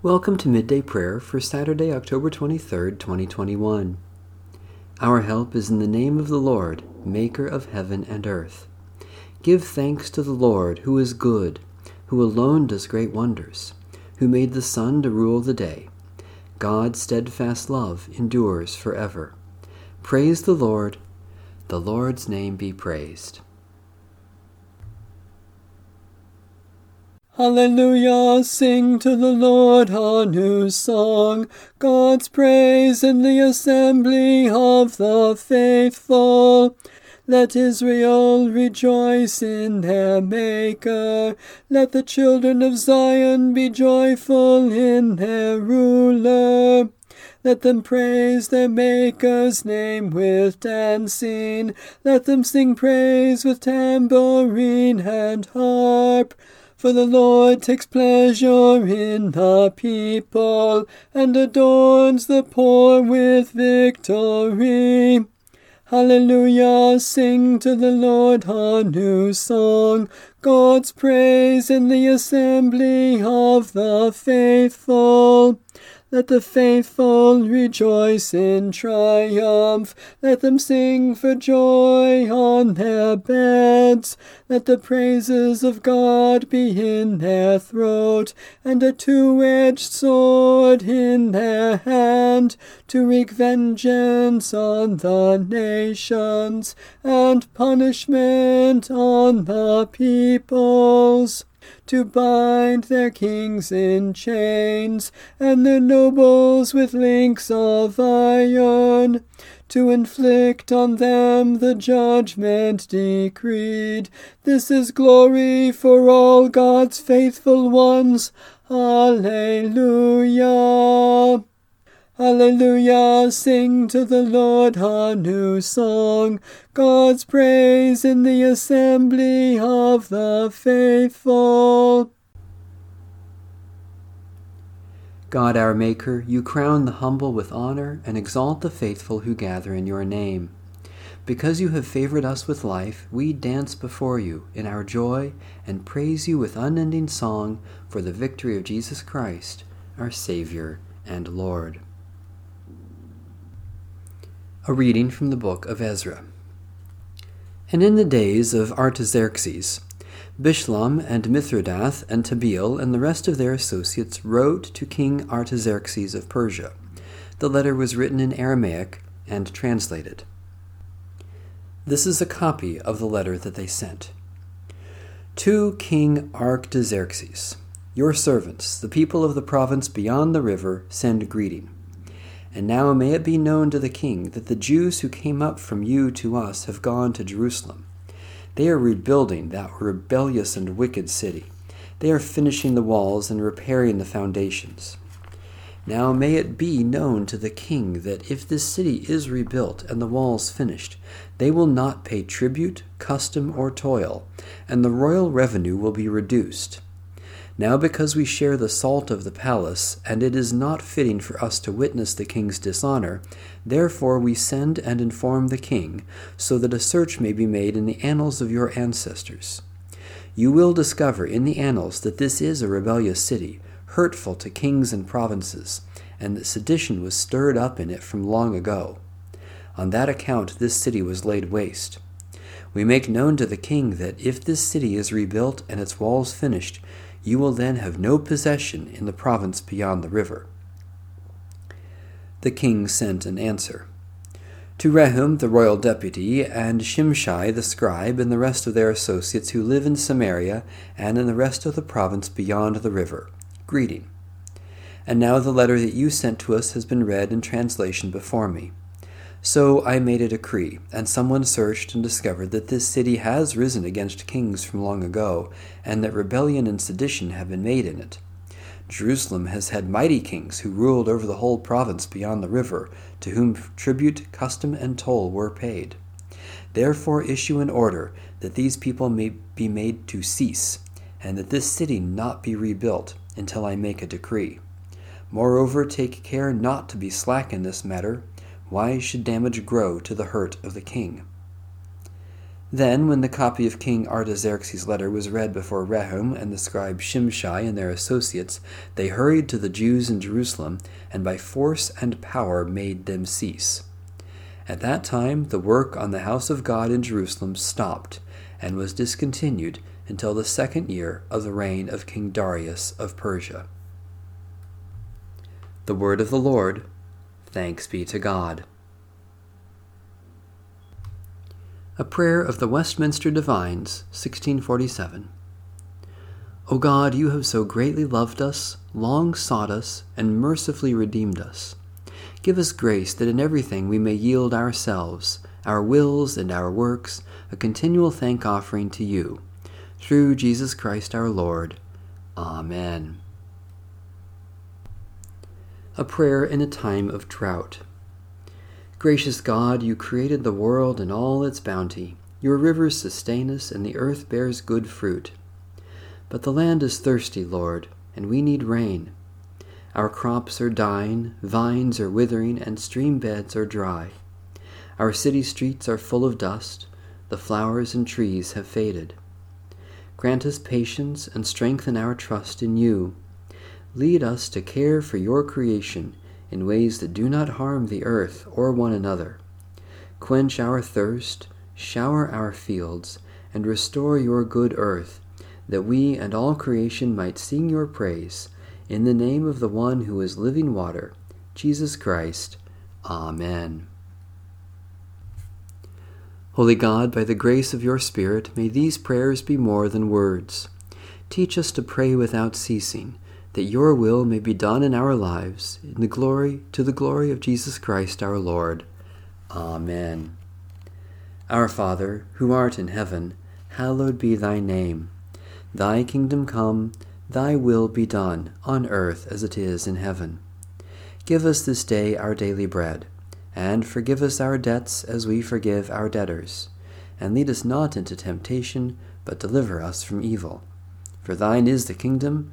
Welcome to Midday Prayer for Saturday, October 23rd, 2021. Our help is in the name of the Lord, Maker of heaven and earth. Give thanks to the Lord, who is good, who alone does great wonders, who made the sun to rule the day. God's steadfast love endures forever. Praise the Lord. The Lord's name be praised. Hallelujah, sing to the Lord a new song, God's praise in the assembly of the faithful. Let Israel rejoice in their Maker. Let the children of Zion be joyful in their ruler. Let them praise their Maker's name with dancing. Let them sing praise with tambourine and harp. For the Lord takes pleasure in the people, and adorns the poor with victory. Hallelujah, sing to the Lord a new song, God's praise in the assembly of the faithful. Let the faithful rejoice in triumph. Let them sing for joy on their beds. Let the praises of God be in their throat, and a two edged sword in their hand, to wreak vengeance on the nations, and punishment on the peoples to bind their kings in chains, and their nobles with links of iron, to inflict on them the judgment decreed. This is glory for all God's faithful ones. Alleluia. Alleluia, sing to the Lord a new song, God's praise in the assembly of the faithful. God our Maker, you crown the humble with honor and exalt the faithful who gather in your name. Because you have favored us with life, we dance before you in our joy and praise you with unending song for the victory of Jesus Christ, our Savior and Lord. A reading from the book of Ezra. And in the days of Artaxerxes, Bishlam and Mithredath and Tabeel and the rest of their associates wrote to King Artaxerxes of Persia. The letter was written in Aramaic and translated. This is a copy of the letter that they sent. To King Artaxerxes, your servants, the people of the province beyond the river, send greeting. And now may it be known to the king that the Jews who came up from you to us have gone to Jerusalem. They are rebuilding that rebellious and wicked city. They are finishing the walls and repairing the foundations. Now may it be known to the king that if this city is rebuilt and the walls finished, they will not pay tribute, custom, or toil, and the royal revenue will be reduced. Now, because we share the salt of the palace, and it is not fitting for us to witness the king's dishonor, therefore we send and inform the king, so that a search may be made in the annals of your ancestors. You will discover in the annals that this is a rebellious city, hurtful to kings and provinces, and that sedition was stirred up in it from long ago. On that account, this city was laid waste. We make known to the king that if this city is rebuilt and its walls finished, you will then have no possession in the province beyond the river. The king sent an answer. To Rehum the royal deputy, and Shimshai the scribe, and the rest of their associates who live in Samaria and in the rest of the province beyond the river, greeting. And now the letter that you sent to us has been read in translation before me. So I made a decree, and someone searched and discovered that this city has risen against kings from long ago, and that rebellion and sedition have been made in it. Jerusalem has had mighty kings who ruled over the whole province beyond the river, to whom tribute, custom, and toll were paid. Therefore issue an order that these people may be made to cease, and that this city not be rebuilt until I make a decree. Moreover, take care not to be slack in this matter why should damage grow to the hurt of the king? Then, when the copy of King Artaxerxes' letter was read before Rehum and the scribe Shimshai and their associates, they hurried to the Jews in Jerusalem, and by force and power made them cease. At that time, the work on the house of God in Jerusalem stopped, and was discontinued until the second year of the reign of King Darius of Persia. The word of the Lord. Thanks be to God. A Prayer of the Westminster Divines, 1647. O God, you have so greatly loved us, long sought us, and mercifully redeemed us. Give us grace that in everything we may yield ourselves, our wills, and our works, a continual thank offering to you. Through Jesus Christ our Lord. Amen. A Prayer in a Time of Drought. Gracious God, you created the world and all its bounty. Your rivers sustain us, and the earth bears good fruit. But the land is thirsty, Lord, and we need rain. Our crops are dying, vines are withering, and stream beds are dry. Our city streets are full of dust, the flowers and trees have faded. Grant us patience and strengthen our trust in you. Lead us to care for your creation in ways that do not harm the earth or one another. Quench our thirst, shower our fields, and restore your good earth, that we and all creation might sing your praise. In the name of the one who is living water, Jesus Christ. Amen. Holy God, by the grace of your Spirit, may these prayers be more than words. Teach us to pray without ceasing that your will may be done in our lives, in the glory to the glory of Jesus Christ our Lord. Amen. Our Father, who art in heaven, hallowed be thy name. Thy kingdom come, thy will be done, on earth as it is in heaven. Give us this day our daily bread, and forgive us our debts as we forgive our debtors. And lead us not into temptation, but deliver us from evil. For thine is the kingdom,